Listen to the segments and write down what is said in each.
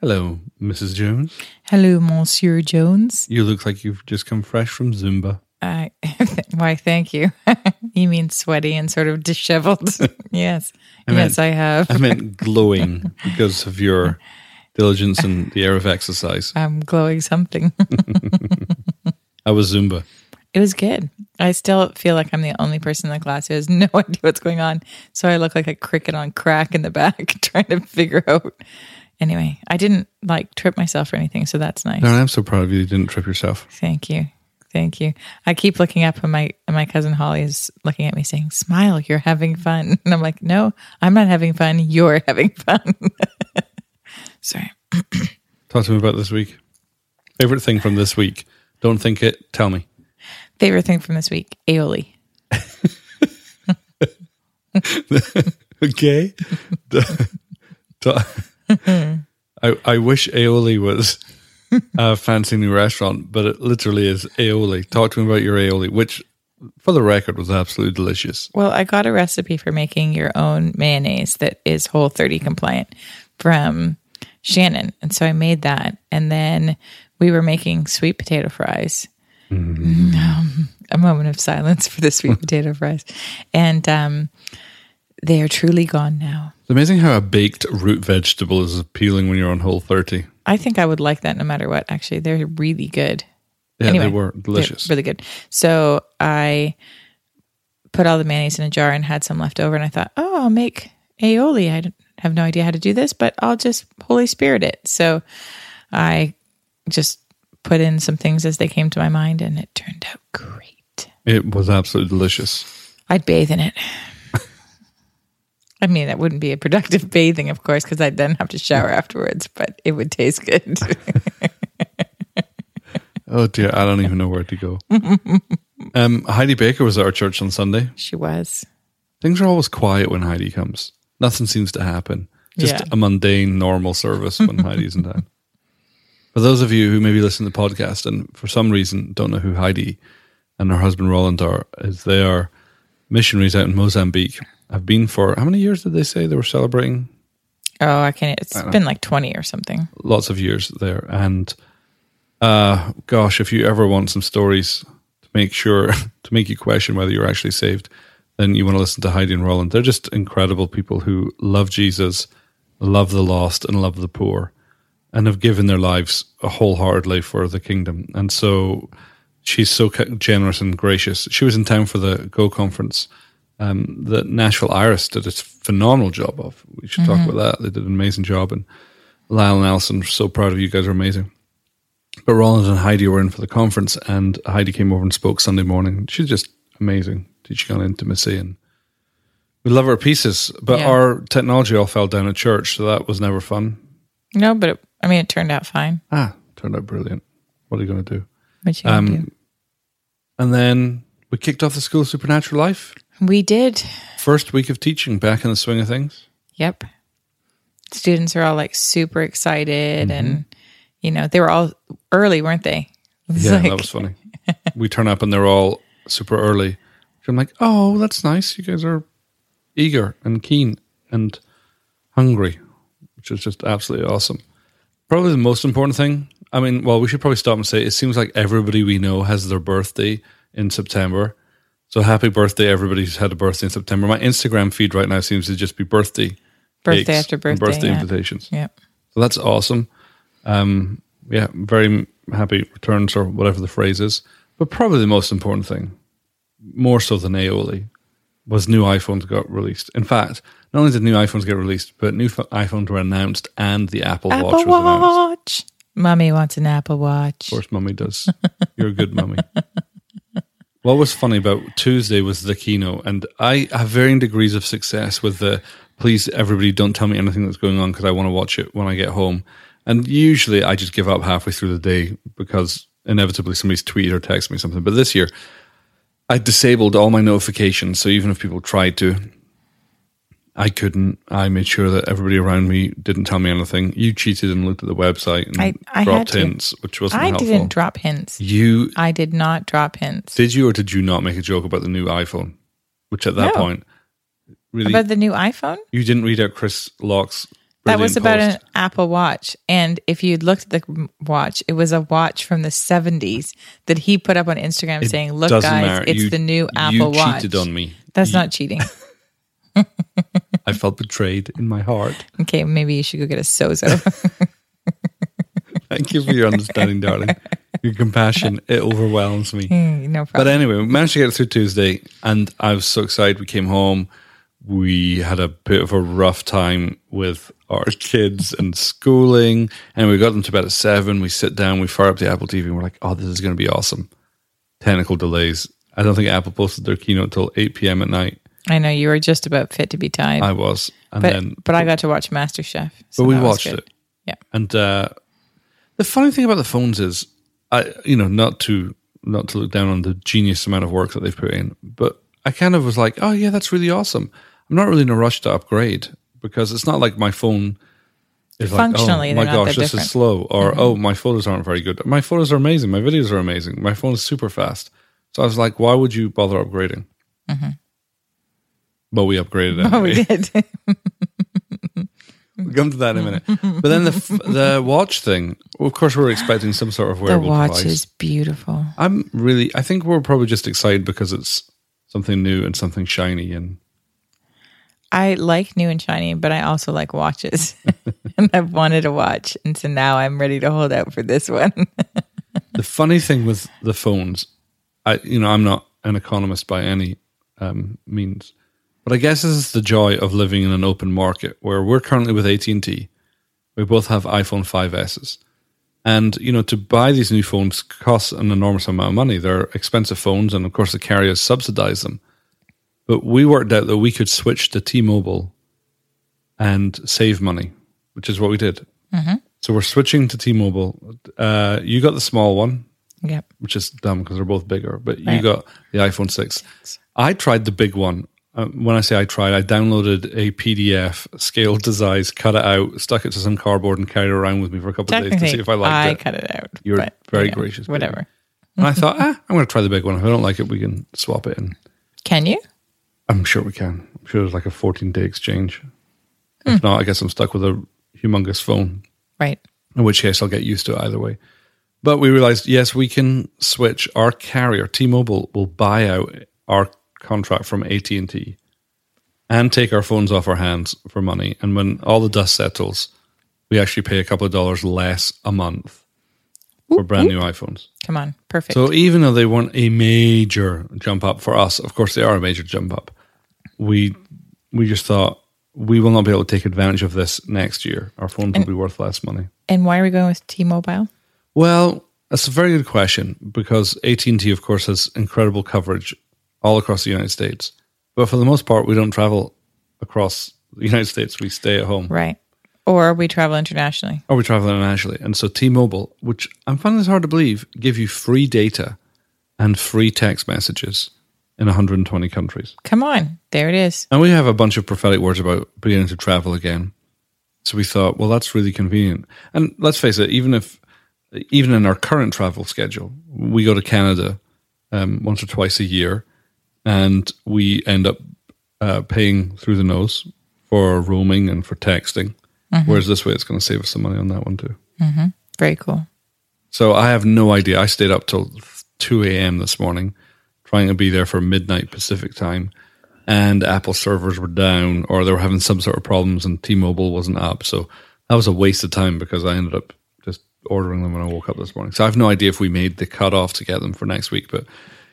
Hello, Mrs. Jones. Hello, Monsieur Jones. You look like you've just come fresh from Zumba. I, why, thank you. you mean sweaty and sort of disheveled? yes. I yes, I have. I meant glowing because of your diligence and the air of exercise. I'm glowing something. I was Zumba. it was good. I still feel like I'm the only person in the class who has no idea what's going on. So I look like a cricket on crack in the back trying to figure out. Anyway, I didn't like trip myself or anything. So that's nice. No, I'm so proud of you. You didn't trip yourself. Thank you. Thank you. I keep looking up and my and my cousin Holly is looking at me saying, Smile, you're having fun. And I'm like, No, I'm not having fun. You're having fun. Sorry. Talk to me about this week. Favorite thing from this week. Don't think it. Tell me. Favorite thing from this week, aioli. Okay. I, I wish aioli was a fancy new restaurant, but it literally is aioli. Talk to me about your aioli, which, for the record, was absolutely delicious. Well, I got a recipe for making your own mayonnaise that is whole 30 compliant from Shannon. And so I made that. And then we were making sweet potato fries. Um, a moment of silence for the sweet potato fries. And um, they are truly gone now. It's amazing how a baked root vegetable is appealing when you're on Whole 30. I think I would like that no matter what. Actually, they're really good. Yeah, Anyway, they were delicious. really good. So I put all the mayonnaise in a jar and had some left over, and I thought, oh, I'll make aioli. I have no idea how to do this, but I'll just Holy Spirit it. So I just put in some things as they came to my mind, and it turned out great. It was absolutely delicious. I'd bathe in it. I mean, that wouldn't be a productive bathing, of course, because I'd then have to shower afterwards, but it would taste good. Oh dear, I don't even know where to go. um, Heidi Baker was at our church on Sunday. she was. Things are always quiet when Heidi comes. Nothing seems to happen. Just Yeah. a mundane, normal service when Heidi's in town. For those of you who maybe listen to the podcast and for some reason don't know who Heidi and her husband Rolland are, is they are missionaries out in Mozambique. Have been for how many years did they say they were celebrating? Oh, I can't. It's been like 20 or something. lots of years there. And uh, gosh, if you ever want some stories to make sure to make you question whether you're actually saved, then you want to listen to Heidi and Rolland. They're just incredible people who love Jesus, love the lost, and love the poor, and have given their lives a wholeheartedly for the kingdom. And so she's so generous and gracious. She was in town for the Go conference um, that Nashville Iris did a phenomenal job of. We should talk about that. They did an amazing job. And Lyle and Alison, so proud of you. Guys are amazing. But Rolland and Heidi were in for the conference, and Heidi came over and spoke Sunday morning. She's just amazing, teaching on intimacy, and we love our pieces. But Yeah. our technology all fell down at church, so that was never fun. No, but it, I mean, it turned out fine. Ah, turned out brilliant. What are you going to do? What you gonna do? And then we kicked off the School of Supernatural Life. We did. First week of teaching, back in the swing of things. Yep. Students are all like super excited mm-hmm. and you know, they were all early, weren't they? Yeah, like- that was funny. we turn up and they're all super early. I'm like, oh, that's nice. You guys are eager and keen and hungry, which is just absolutely awesome. Probably the most important thing. I mean, well, we should probably stop and say it seems like everybody we know has their birthday in September. So happy birthday, everybody who's had a birthday in September. My Instagram feed right now seems to just be birthday, Birthday after birthday, birthday yeah. invitations. Yep. So that's awesome. Um, yeah, very happy returns or whatever the phrase is. But probably the most important thing, more so than aioli, was new iPhones got released. In fact, not only did new iPhones get released, but new iPhones were announced and the Apple, Watch Apple was announced. Apple Watch. Mommy wants an Apple Watch. Of course, mummy does. You're a good mummy. What was funny about Tuesday was the keynote, and I have varying degrees of success with the please, everybody, don't tell me anything that's going on because I want to watch it when I get home. And usually I just give up halfway through the day because inevitably somebody's tweeted or texted me something. But this year, I disabled all my notifications. So even if people tried to, I couldn't. I made sure that everybody around me didn't tell me anything. You cheated and looked at the website and I- I dropped hints, which wasn't I helpful. didn't drop hints. You I did not drop hints. did you or did you not make a joke about the new iPhone? Which at that No. point, really, About the new iPhone? you didn't read out Chris Locke's That was about post. an Apple Watch. And if you looked at the watch, it was a watch from the 70s that he put up on Instagram saying, Look, guys, matter. it's You- the new Apple you Watch. cheated on me. That's not cheating. I felt betrayed in my heart. Okay, maybe you should go get a Sozo. Thank you for your understanding, darling. Your compassion, it overwhelms me. no problem. But anyway, we managed to get through Tuesday, and I was so excited. We came home. We had a bit of a rough time with our kids and schooling, and we got them to bed at seven. We sit down, we fire up the Apple TV, and we're like, "Oh, this is going to be awesome." Technical delays. I don't think Apple posted their keynote till eight p.m. at night. I know you were just about fit to be tied. I was, and but, then but I got to watch MasterChef. So but we watched it. Yeah. And uh, the funny thing about the phones is, I you know not to not to look down on the genius amount of work that they've put in, but I kind of was like, oh yeah, that's really awesome. I'm not really in a rush to upgrade because it's not like my phone is Functionally, like, oh my gosh, this different. is slow, or oh my photos aren't very good. My photos are amazing. My videos are amazing. My phone is super fast. So I was like, why would you bother upgrading? But we upgraded anyway. Oh, we did. We'll come to that in a minute. But then the f- the watch thing. Well, of course, we're expecting some sort of wearable the watch device. is beautiful. I'm really. I think we're probably just excited because it's something new and something shiny. And I like new and shiny, but I also like watches. and I've wanted a watch. And so now I'm ready to hold out for this one. the funny thing with the phones, I you know I'm not an economist by any um, means, but I guess this is the joy of living in an open market where we're currently with AT and T. We both have iPhone 5s's. And you know, to buy these new phones costs an enormous amount of money. They're expensive phones, and of course, the carriers subsidize them. But we worked out that we could switch to T-Mobile and save money, which is what we did. So we're switching to T-Mobile. Uh, you got the small one, yep. which is dumb because they're both bigger. But you got the iPhone six. I tried the big one. Uh, when I say I tried, I downloaded a PDF, scaled to size, cut it out, stuck it to some cardboard, and carried it around with me for a couple of days to see if I liked I it. I cut it out. You're very know, gracious, baby. Whatever. And I thought, ah, I'm going to try the big one. If I don't like it, we can swap it in. Can you? I'm sure we can. I'm sure there's like a 14 day exchange. If not, I guess I'm stuck with a humongous phone. Right. in which case I'll get used to it either way. But we realized, yes, we can switch our carrier. T-Mobile will buy out our contract from AT&T and take our phones off our hands for money. And when all the dust settles, we actually pay a couple of dollars less a month for brand new iPhones. Come on. Perfect. So even though they weren't a major jump up for us, of course they are a major jump up. We we just thought we will not be able to take advantage of this next year. Our phones will be worth less money. and why are we going with T Mobile? Well, that's a very good question because AT&T of course has incredible coverage all across the United States. But for the most part we don't travel across the United States. We stay at home. Right. Or we travel internationally. Or we travel internationally. And so T-Mobile, which I'm finding this hard to believe, give you free data and free text messages in 120 countries. Come on. There it is. And we have a bunch of prophetic words about beginning to travel again. So we thought, well, that's really convenient. And let's face it, even if, even in our current travel schedule, we go to Canada um, once or twice a year, and we end up uh, paying through the nose for roaming and for texting. Whereas this way, it's going to save us some money on that one too. Very cool. So I have no idea. I stayed up till 2 a.m. this morning trying to be there for midnight Pacific time. And Apple servers were down or they were having some sort of problems and T Mobile wasn't up. So that was a waste of time because I ended up just ordering them when I woke up this morning. So I have no idea if we made the cutoff to get them for next week, but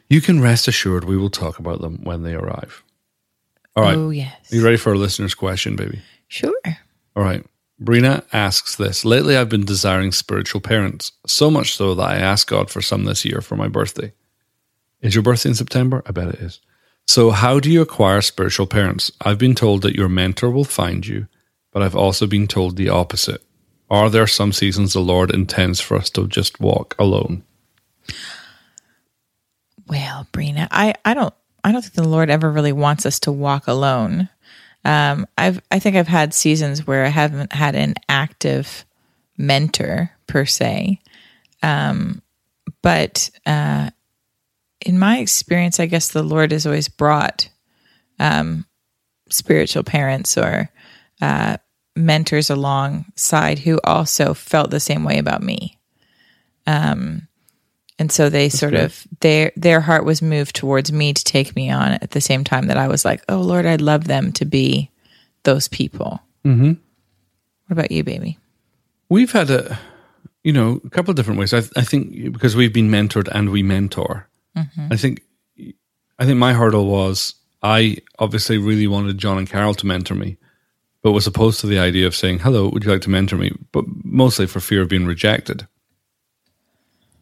you can rest assured we will talk about them when they arrive. All right. Oh, yes. Are you ready for a listener's question, baby? Sure. All right. Brina asks this. Lately, I've been desiring spiritual parents, so much so that I asked God for some this year for my birthday. Is your birthday in September? I bet it is. So, how do you acquire spiritual parents? I've been told that your mentor will find you, but I've also been told the opposite. Are there some seasons the Lord intends for us to just walk alone? Well, Brina, I, I don't I don't think the Lord ever really wants us to walk alone. Um, I've I think I've had seasons where I haven't had an active mentor per se, um, but uh, in my experience, I guess the Lord has always brought um, spiritual parents or uh, mentors alongside who also felt the same way about me. Um, and so they sort good. of their their heart was moved towards me to take me on at the same time that I was like, oh Lord, I'd love them to be those people. Mm-hmm. What about you, baby? We've had a, you know, a couple of different ways. I, I think because we've been mentored and we mentor. I think, I think my hurdle was I obviously really wanted John and Carol to mentor me, but was opposed to the idea of saying, "Hello, would you like to mentor me?" But mostly for fear of being rejected.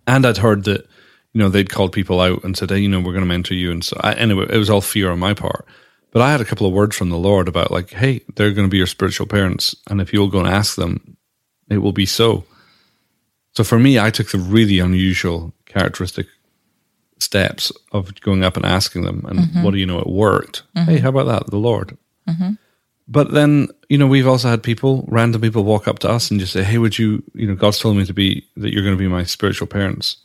And I'd heard that, you know, they'd called people out and said, "Hey, you know, we're going to mentor you," and so I, anyway, it was all fear on my part. But I had a couple of words from the Lord about like, "Hey, they're going to be your spiritual parents, and if you'll go and ask them, it will be so." So for me, I took the really unusual characteristic steps of going up and asking them, and mm-hmm. what do you know? It worked. Hey, mm-hmm. how about that? The Lord. Mm-hmm. But then, you know, we've also had people, random people, walk up to us and just say, "Hey, would you? You know, God's told me to be that you're going to be my spiritual parents,"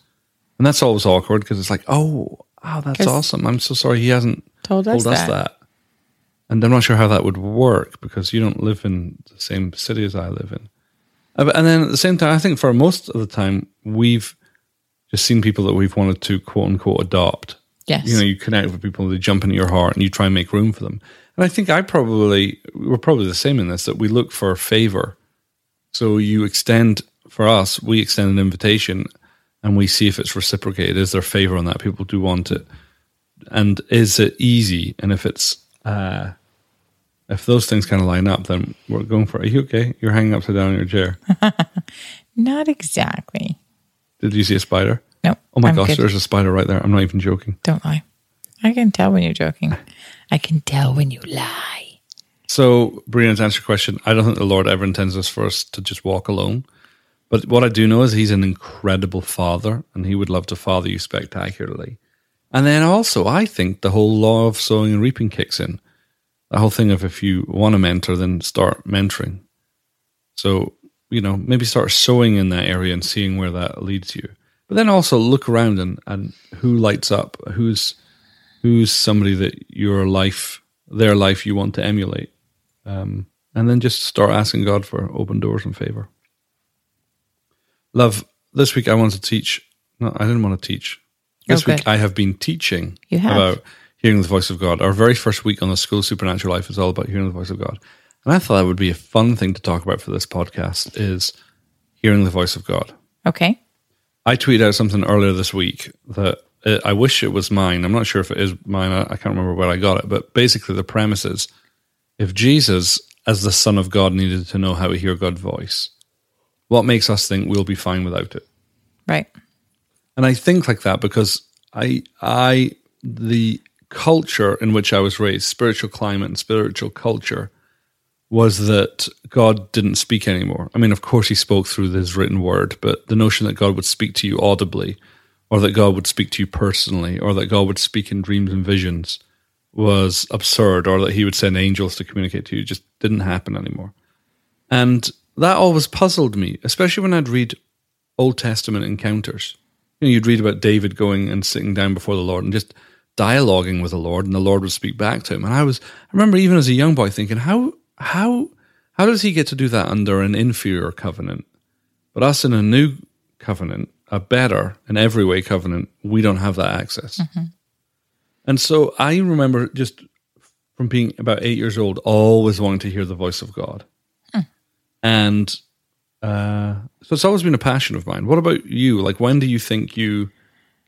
and that's always awkward because it's like, "Oh, wow, that's awesome. I'm so sorry he hasn't Told us that. And I'm not sure how that would work because you don't live in the same city as I live in. Uh, And then at the same time, I think for most of the time, we've just seen people that we've wanted to quote unquote adopt. Yes. You know, you connect with people, they jump into your heart and you try and make room for them. And I think I probably, we're probably the same in this, that we look for favor. So you extend, for us, we extend an invitation and we see if it's reciprocated. Is there favor on that? People do want it. And is it easy? And if it's, uh, if those things kind of line up, then we're going for it. Are you okay? You're hanging upside down in your chair. Not exactly. Did you see a spider? No. Oh my I'm gosh, good. there's a spider right there. I'm not even joking. Don't lie. I can tell when you're joking. I can tell when you lie. So, Brianna, to answer question, I don't think the Lord ever intends us for us to just walk alone. But what I do know is He's an incredible Father, and He would love to father you spectacularly. And then also, I think the whole law of sowing and reaping kicks in. The whole thing of if you want to mentor, then start mentoring. So, you know, maybe start sowing in that area and seeing where that leads you. But then also look around and, and who lights up, who's who's somebody that your life, their life, you want to emulate, um, and then just start asking God for open doors and favor. Love. This week I want to teach. No, I didn't want to teach. This Okay. week I have been teaching have. about hearing the voice of God. Our very first week on the School Supernatural Life is all about hearing the voice of God, and I thought that would be a fun thing to talk about for this podcast. Is hearing the voice of God. Okay. I tweeted out something earlier this week that uh, I wish it was mine. I'm not sure if it is mine. I, I can't remember where I got it. But basically, the premise is if Jesus, as the Son of God, needed to know how to hear God's voice, what makes us think we'll be fine without it? Right. And I think like that because I, I, the culture in which I was raised, spiritual climate and spiritual culture, was that God didn't speak anymore. I mean, of course, He spoke through His written word, but the notion that God would speak to you audibly, or that God would speak to you personally, or that God would speak in dreams and visions was absurd, or that He would send angels to communicate to you just didn't happen anymore. And that always puzzled me, especially when I'd read Old Testament encounters. You know, you'd read about David going and sitting down before the Lord and just dialoguing with the Lord, and the Lord would speak back to him. And I was, I remember even as a young boy thinking, how, how, how does he get to do that under an inferior covenant? But us in a new covenant, a better in every way covenant, we don't have that access. And so I remember just from being about eight years old, always wanting to hear the voice of God. And uh, so it's always been a passion of mine. What about you? Like, when do you think you, can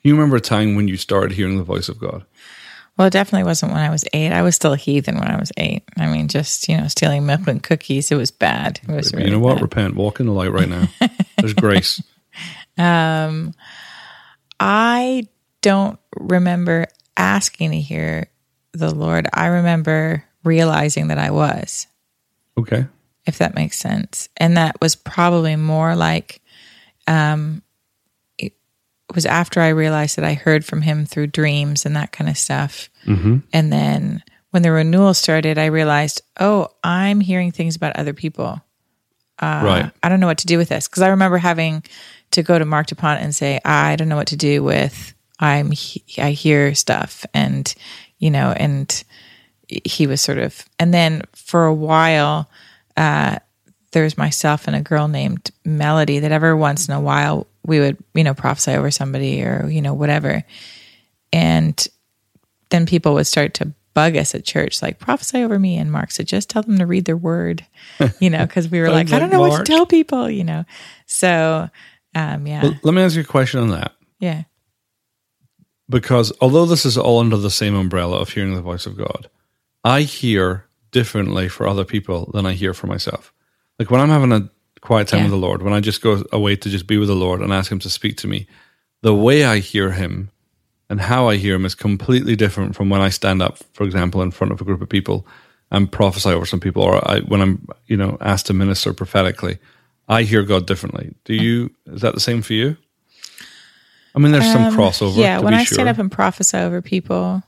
you remember a time when you started hearing the voice of God? Well, it definitely wasn't when I was eight. I was still a heathen when I was eight. I mean, just, you know, stealing milk and cookies. It was bad. It was really you know what? bad. Repent. Walk in the light right now. There's grace. I don't remember asking to hear the Lord. I remember realizing that I was, Okay. if that makes sense. And that was probably more like, um, it was after I realized that I heard from him through dreams and that kind of stuff. And then when the renewal started, I realized, oh, I'm hearing things about other people. Right. I don't know what to do with this because I remember having to go to Marc Dupont and say, I don't know what to do with. I'm he- I hear stuff and you know and he was sort of and then for a while uh there's myself and a girl named Melody that every once in a while we would, you know, prophesy over somebody or, you know, whatever. And then people would start to bug us at church, like prophesy over me. And Mark said, just tell them to read their word, you know, because we were like, I don't know what to tell people, you know. So, um, yeah. Well, let me ask you a question on that. Yeah. Because although this is all under the same umbrella of hearing the voice of God, I hear differently for other people than I hear for myself. Like when I'm having a quiet time Yeah. with the Lord, when I just go away to just be with the Lord and ask Him to speak to me, the way I hear Him and how I hear Him is completely different from when I stand up, for example, in front of a group of people and prophesy over some people, or I, when I'm, you know, asked to minister prophetically. I hear God differently. Do you? Is that the same for you? I mean, there's some crossover. Um, Yeah, when I sure. stand up and prophesy over people,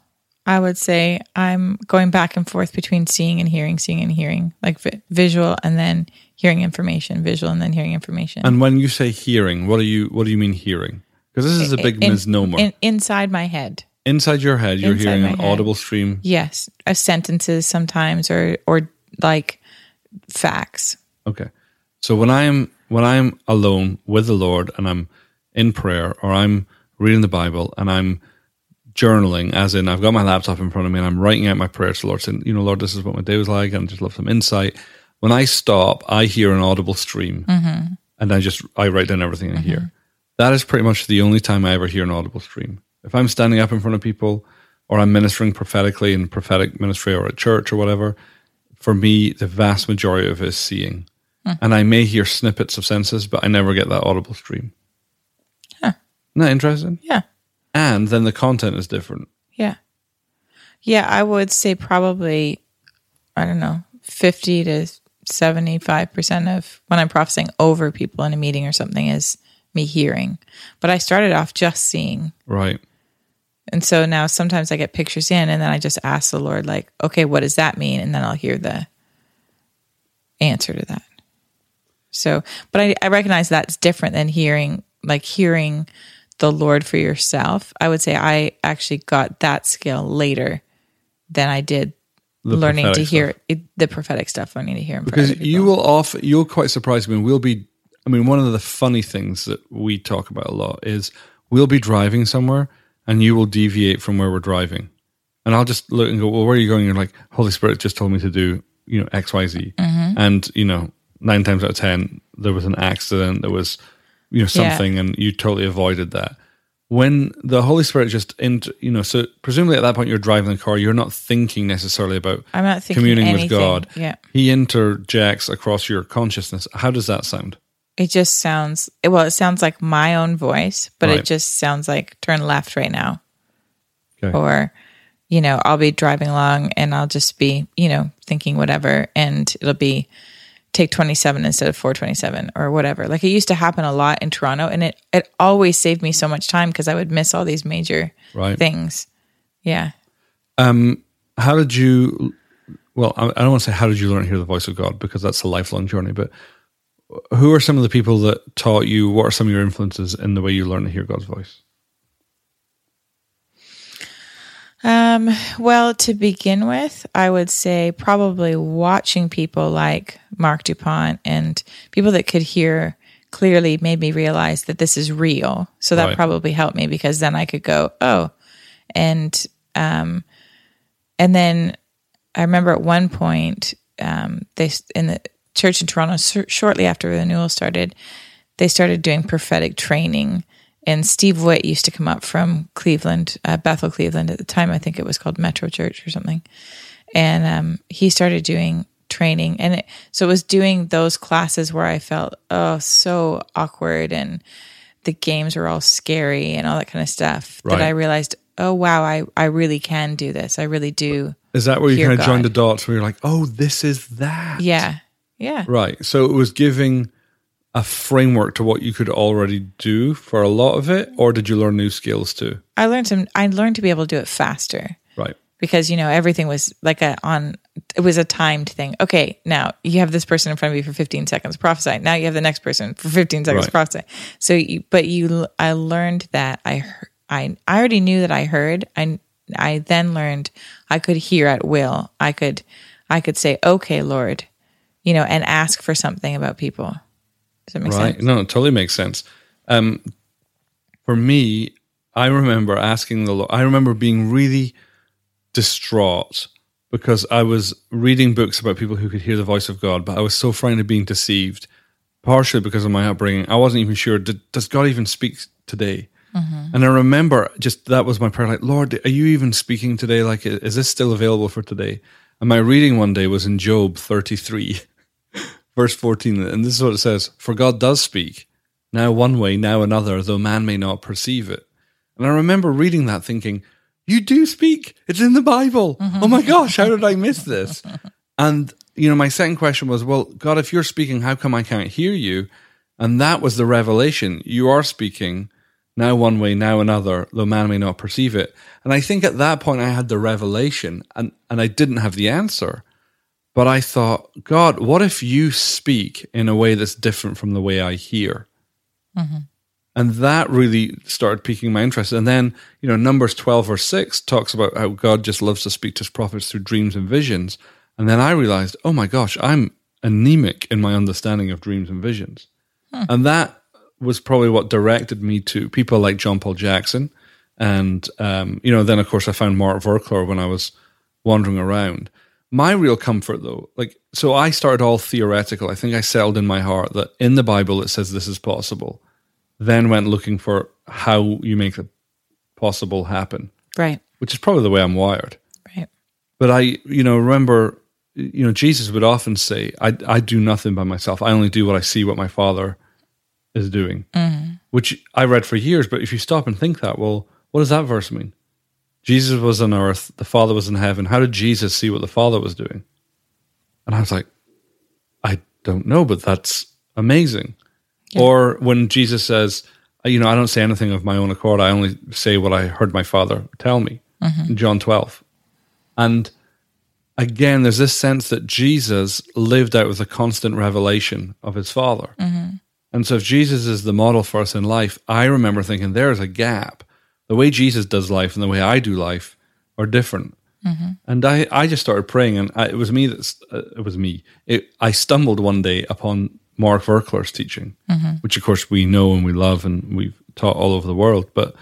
I would say I'm going back and forth between seeing and hearing, seeing and hearing, like vi- visual and then hearing information, visual and then hearing information. And when you say hearing, what do you what do you mean hearing? Because this is a big In- misnomer. in- inside my head. Inside your head, you're inside hearing an head. audible stream. Yes, of sentences sometimes, or or like facts. Okay. So when I'm when I'm alone with the Lord and I'm in prayer or I'm reading the Bible and I'm journaling, as in I've got my laptop in front of me and I'm writing out my prayers to the Lord, saying, you know, Lord, this is what my day was like, and I just love some insight. When I stop, I hear an audible stream, mm-hmm. and I just I write down everything I hear. Mm-hmm. That is pretty much the only time I ever hear an audible stream. If I'm standing up in front of people, or I'm ministering prophetically in prophetic ministry or at church or whatever, for me, the vast majority of it is seeing. Hmm. And I may hear snippets of senses, but I never get that audible stream. Huh. Isn't that interesting? Yeah, And then the content is different. yeah, yeah. I would say probably, I don't know, fifty to seventy-five percent of when I'm prophesying over people in a meeting or something is me hearing. But I started off just seeing. Right. And so now sometimes I get pictures in and then I just ask the Lord, like, okay, what does that mean? And then I'll hear the answer to that. So, but I, I recognize that's different than hearing, like hearing the Lord for yourself. I would say I actually got that skill later than I did The learning to hear it, the prophetic stuff, learning to hear him. Because you will often, you're quite surprised when We'll be, I mean, one of the funny things that we talk about a lot is we'll be driving somewhere and you will deviate from where we're driving. And I'll just look and go, well, where are you going? You're like, Holy Spirit just told me to do, you know, X, Y, Z. Mm-hmm. And, you know, nine times out of 10, there was an accident, there was, you know, Yeah. something, and you totally avoided that. When the Holy Spirit just, into, you know, so presumably at that point you're driving the car, you're not thinking necessarily about I'm not thinking communing anything. with God. Yeah. He interjects across your consciousness. How does that sound? It just sounds, well, it sounds like my own voice, but Right. it just sounds like turn left right now. Okay. or you know i'll be driving along and i'll just be you know thinking whatever and it'll be take 27 instead of 427 or whatever like it used to happen a lot in toronto and it it always saved me so much time because i would miss all these major Right. things yeah Um How did you? Well, I I don't want to say how did you learn to hear the voice of God because that's a lifelong journey. But who are some of the people that taught you? What are some of your influences in the way you learn to hear God's voice? Um, well, to begin with, I would say probably watching people like Marc Dupont and people that could hear clearly made me realize that this is real. So that Right. probably helped me because then I could go, oh, and um, and then I remember at one point um, they in the church in Toronto s- shortly after renewal started, they started doing prophetic training. And Steve Witt used to come up from Cleveland, uh, Bethel, Cleveland at the time. I think it was called Metro Church or something. And um, he started doing training. And it, so it was doing those classes where I felt, oh, so awkward. And the games were all scary and all that kind of stuff Right. that I realized, oh, wow, I, I really can do this. I really do. Is that where you kind of joined the God. dots? Where you're like, oh, this is that. Yeah. Yeah. Right. So it was giving a framework to what you could already do for a lot of it, or did you learn new skills too? I learned some, I learned to be able to do it faster. Right. because you know everything was like a on it was a timed thing okay now you have this person in front of you for 15 seconds prophesy now you have the next person for 15 seconds Right. prophesy so you but you i learned that i i i already knew that i heard i i then learned i could hear at will i could i could say okay lord you know, and ask for something about people. Does that make right. sense? No, it totally makes sense. Um, for me, I remember asking the Lord, I remember being really distraught because I was reading books about people who could hear the voice of God, but I was so frightened of being deceived, partially because of my upbringing. I wasn't even sure, did, does God even speak today? And I remember just that was my prayer, like, Lord, are you even speaking today? Like, is this still available for today? And my reading one day was in Job 33, verse 14. And this is what it says For God does speak, now one way, now another, though man may not perceive it. And I remember reading that thinking, You do speak. It's in the Bible. Oh my gosh, how did I miss this? And, you know, my second question was, Well, God, if you're speaking, how come I can't hear you? And that was the revelation. You are speaking now one way, now another, though man may not perceive it. And I think at that point I had the revelation and, and I didn't have the answer. But I thought, God, what if you speak in a way that's different from the way I hear? And that really started piquing my interest. And then, you know, Numbers 12 or 6 talks about how God just loves to speak to his prophets through dreams and visions. And then I realized, oh my gosh, I'm anemic in my understanding of dreams and visions. And that was probably what directed me to people like John Paul Jackson. And, um, you know, then of course I found Mark Virkler when I was wandering around. My real comfort though, like, so I started all theoretical. I think I settled in my heart that in the Bible it says this is possible. Then went looking for how you make the possible happen, Right. which is probably the way I'm wired. Right. But I, you know, remember, you know, Jesus would often say, I, I do nothing by myself. I only do what I see what my Father is doing, mm-hmm. which I read for years. But if you stop and think that, well, what does that verse mean? Jesus was on earth, the Father was in heaven. How did Jesus see what the Father was doing? And I was like, I don't know, but that's amazing. Or when Jesus says, uh, you know, I don't say anything of my own accord. I only say what I heard my Father tell me. Mm-hmm. In John 12. And again, there's this sense that Jesus lived out with a constant revelation of his Father. Mm-hmm. And so, if Jesus is the model for us in life, I remember thinking there's a gap. The way Jesus does life and the way I do life are different. And I, I just started praying, and I, it was me that uh, it was me. It, I stumbled one day upon Mark Virkler's teaching, which of course we know and we love, and we've taught all over the world. But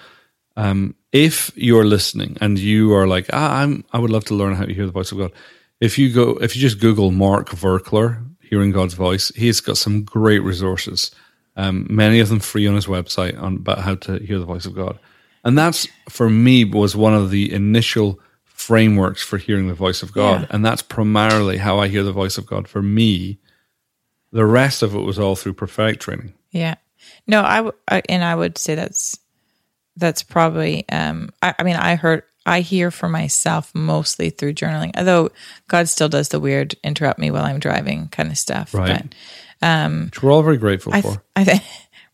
um, if you're listening and you are like, ah, I'm, I would love to learn how to hear the voice of God. If you go, if you just Google Mark Verkler, hearing God's voice, he's got some great resources. Um, many of them free on his website on about how to hear the voice of God, and that's for me was one of the initial frameworks for hearing the voice of God, Yeah. and that's primarily how I hear the voice of God. For me, the rest of it was all through prophetic training. Yeah. No, I and I would say that's that's probably um I, I mean I heard I hear for myself mostly through journaling. Although God still does the weird interrupt me while I'm driving kind of stuff. Right. But which we're all very grateful I, for. I think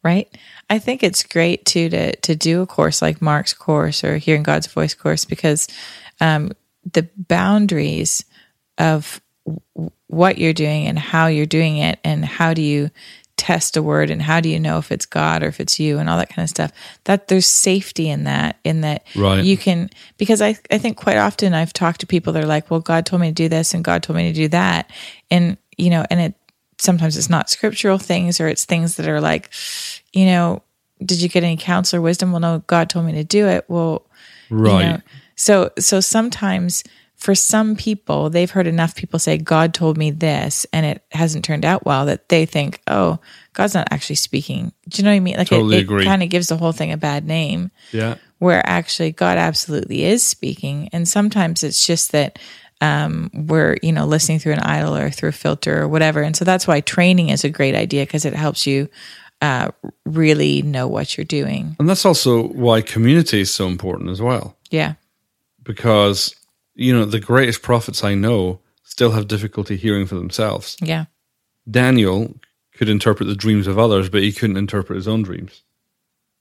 right. I think it's great too to to do a course like Mark's course or Hearing God's Voice course because um, the boundaries of w- what you're doing and how you're doing it and how do you test a word and how do you know if it's God or if it's you and all that kind of stuff. That there's safety in that in that Right. you can because I I think quite often I've talked to people they're like, well, God told me to do this and God told me to do that, and you know, and it sometimes it's not scriptural things or it's things that are like, you know, did you get any counsel or wisdom? Well, no, God told me to do it. Well, you Right. know, so so sometimes for some people, they've heard enough people say, God told me this, and it hasn't turned out well that they think, oh, God's not actually speaking. Do you know what I mean? Like Totally it, agree. kind of gives the whole thing a bad name Yeah. where actually God absolutely is speaking. And sometimes it's just that um, we're, you know, listening through an idol or through a filter or whatever. And so that's why training is a great idea because it helps you uh, really know what you're doing. And that's also why community is so important as well. Yeah. Because, you know, the greatest prophets I know still have difficulty hearing for themselves. Yeah. Daniel could interpret the dreams of others, but he couldn't interpret his own dreams.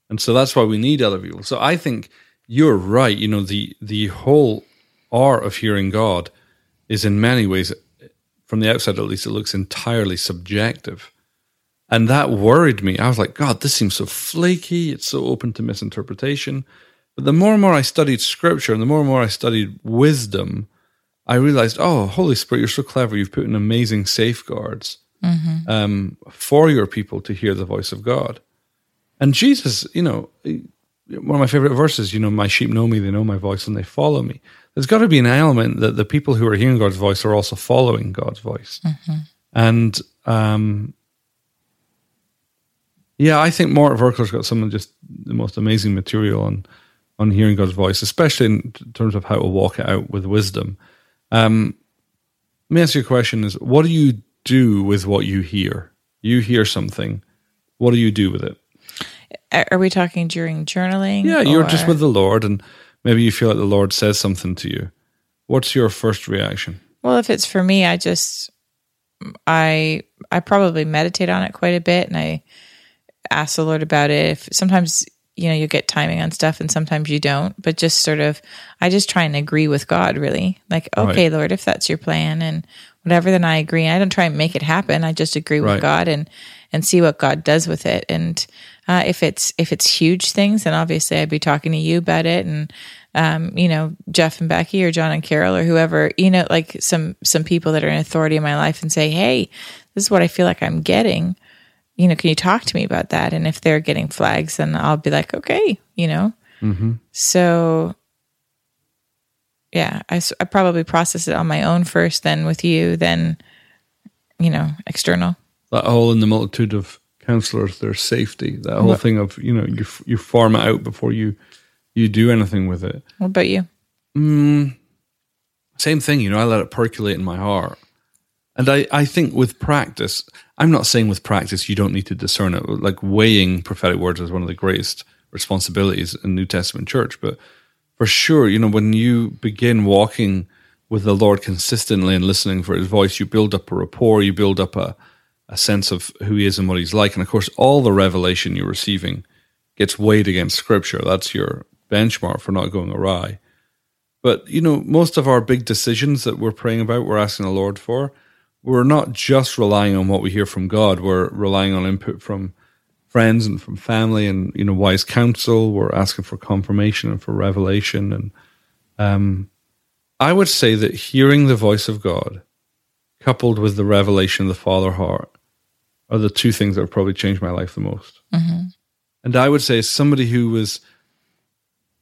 And so that's why we need other people. So I think you're right. You know, the the whole art of hearing God is in many ways, from the outside at least, it looks entirely subjective. And that worried me. I was like, God, this seems so flaky. It's so open to misinterpretation. But the more and more I studied scripture and the more and more I studied wisdom, I realized, oh, Holy Spirit, you're so clever. You've put in amazing safeguards um, for your people to hear the voice of God. And Jesus, you know, one of my favorite verses, you know, my sheep know me, they know my voice, and they follow me. There's got to be an element that the people who are hearing God's voice are also following God's voice. And um, yeah, I think Mark Virkler's got some of just the most amazing material on on hearing God's voice, especially in terms of how to walk it out with wisdom. Um, let me ask you a question: Is what do you do with what you hear? You hear something. What do you do with it? Are we talking during journaling? Yeah, you're just with the Lord, and maybe you feel like the Lord says something to you. What's your first reaction? Well, if it's for me, I just I I probably meditate on it quite a bit, and I ask the Lord about it. If sometimes you know you get timing on stuff, and sometimes you don't, but just sort of I just try and agree with God. Really, like okay, Lord, if that's your plan and whatever, then I agree. I don't try and make it happen. I just agree Right. with God and and see what God does with it. And uh, if it's if it's huge things, then obviously I'd be talking to you about it and um, you know, Jeff and Becky or John and Carol or whoever, you know, like some some people that are in authority in my life and say, Hey, this is what I feel like I'm getting. You know, can you talk to me about that? And if they're getting flags, then I'll be like, okay, you know. So, yeah, I, I probably process it on my own first, then with you, then, you know, external. That whole in the multitude of counselors, there's safety. That whole What- thing of you know you you form it out before you you do anything with it. What about you? Mm, Same thing, you know. I let it percolate in my heart, and I I think with practice, I'm not saying with practice you don't need to discern it. Like weighing prophetic words is one of the greatest responsibilities in New Testament church, but for sure, you know, when you begin walking with the Lord consistently and listening for his voice, you build up a rapport, you build up a, a sense of who he is and what he's like. And of course, all the revelation you're receiving gets weighed against scripture. That's your benchmark for not going awry. But, you know, most of our big decisions that we're praying about, we're asking the Lord for, we're not just relying on what we hear from God, we're relying on input from friends and from family and you know wise counsel we're asking for confirmation and for revelation and um i would say that hearing the voice of god coupled with the revelation of the father heart are the two things that have probably changed my life the most mm-hmm. and i would say as somebody who was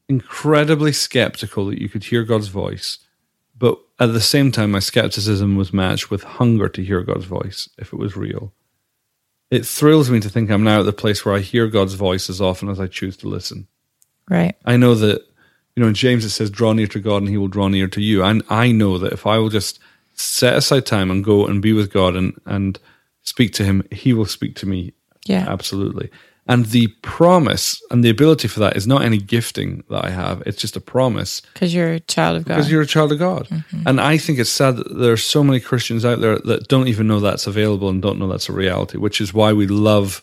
incredibly skeptical that you could hear god's voice but at the same time my skepticism was matched with hunger to hear god's voice if it was real it thrills me to think I'm now at the place where I hear God's voice as often as I choose to listen. Right. I know that, you know, in James it says, draw near to God and he will draw near to you. And I know that if I will just set aside time and go and be with God and, and speak to him, he will speak to me. Yeah. Absolutely. And the promise and the ability for that is not any gifting that I have. It's just a promise Because you're a child of God. because you're a child of God. Mm-hmm. And I think it's sad that there are so many Christians out there that don't even know that's available and don't know that's a reality, which is why we love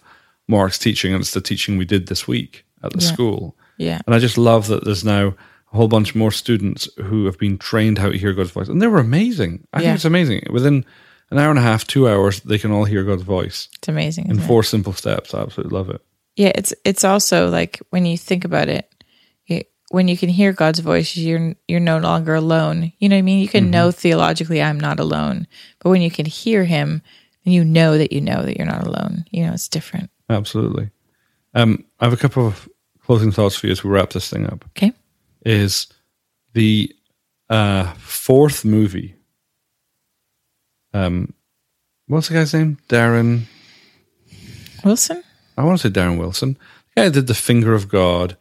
Mark's teaching. And it's the teaching we did this week at the Yeah. school. yeah. And I just love that there's now a whole bunch more students who have been trained how to hear God's voice. And they were amazing. I Yeah. think it's amazing. Within an hour and a half, two hours, they can all hear God's voice It's amazing. in isn't it? four simple steps. I absolutely love it. Yeah, it's it's also like when you think about it, it, when you can hear God's voice, you're you're no longer alone. You know what I mean? You can know theologically, I'm not alone, but when you can hear Him, then you know that you know that you're not alone. You know, it's different. Absolutely. Um, I have a couple of closing thoughts for you as we wrap this thing up. Okay. is the uh, fourth movie. Um, what's the guy's name? Darren. Wilson. I want to say Darren Wilson. The guy did the Finger of God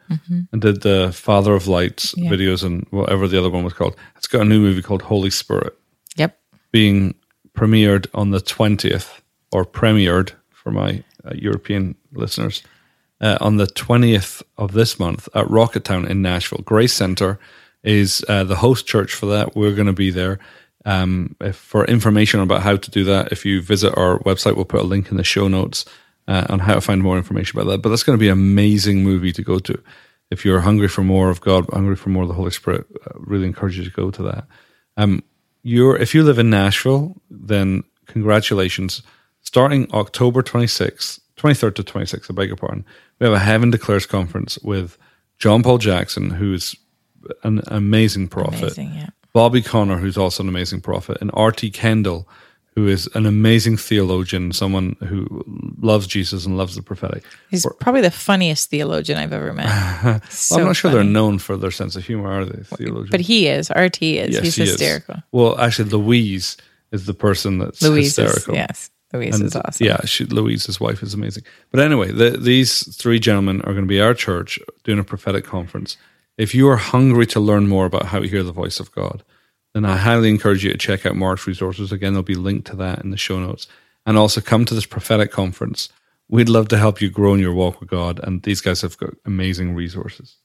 and did the Father of Lights Yeah. videos and whatever the other one was called. It's got a new movie called Holy Spirit Yep. being premiered on the twentieth or premiered for my uh, European listeners uh, on the 20th of this month at Rocketown in Nashville. Grace Center is uh, the host church for that. We're going to be there. Um, if, for information about how to do that, if you visit our website, we'll put a link in the show notes uh, on how to find more information about that. But that's going to be an amazing movie to go to. If you're hungry for more of God, hungry for more of the Holy Spirit, uh, really encourage you to go to that. Um, you're if you live in Nashville, then congratulations. Starting October 26th, 23rd to 26th, I beg your pardon, we have a Heaven Declares conference with John Paul Jackson, who's an amazing prophet. Amazing. Yeah. Bobby Conner, who's also an amazing prophet, and R.T. Kendall, who is an amazing theologian, someone who loves Jesus and loves the prophetic. He's probably the funniest theologian I've ever met. well, I'm not sure they're known for their sense of humor, are they? Theologians? But he is. RT is. Yes, He's he hysterical. Is. Well, actually, Louise is the person that's Louise hysterical. Is, yes. Louise and, is awesome. Yeah, she, Louise, his wife, is amazing. But anyway, the, these three gentlemen are going to be our church doing a prophetic conference. If you are hungry to learn more about how to hear the voice of God, then I highly encourage you to check out Mark's resources. Again, there'll be linked to that in the show notes. And also come to this prophetic conference. We'd love to help you grow in your walk with God. And these guys have got amazing resources.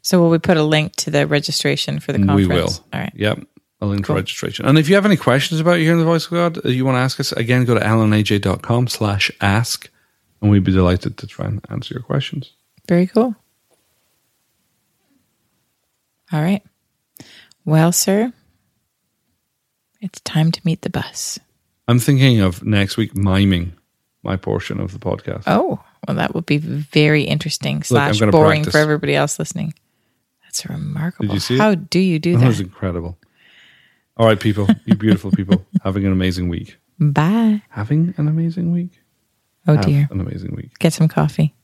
So will we put a link to the registration for the conference? We will. All right. Yep a link cool. to registration. And if you have any questions about hearing the voice of God, uh, you want to ask us, again, go to alanaj.com slash ask, and we'd be delighted to try and answer your questions. Very cool. All right. Well, sir, it's time to meet the bus. I'm thinking of next week miming my portion of the podcast. Oh, well, that would be very interesting slash boring practice. for everybody else listening. That's remarkable. Did you see How it? do you do oh, that? That was incredible. All right, people, you beautiful people, having an amazing week. Bye. Having an amazing week. Oh, Have dear. An amazing week. Get some coffee.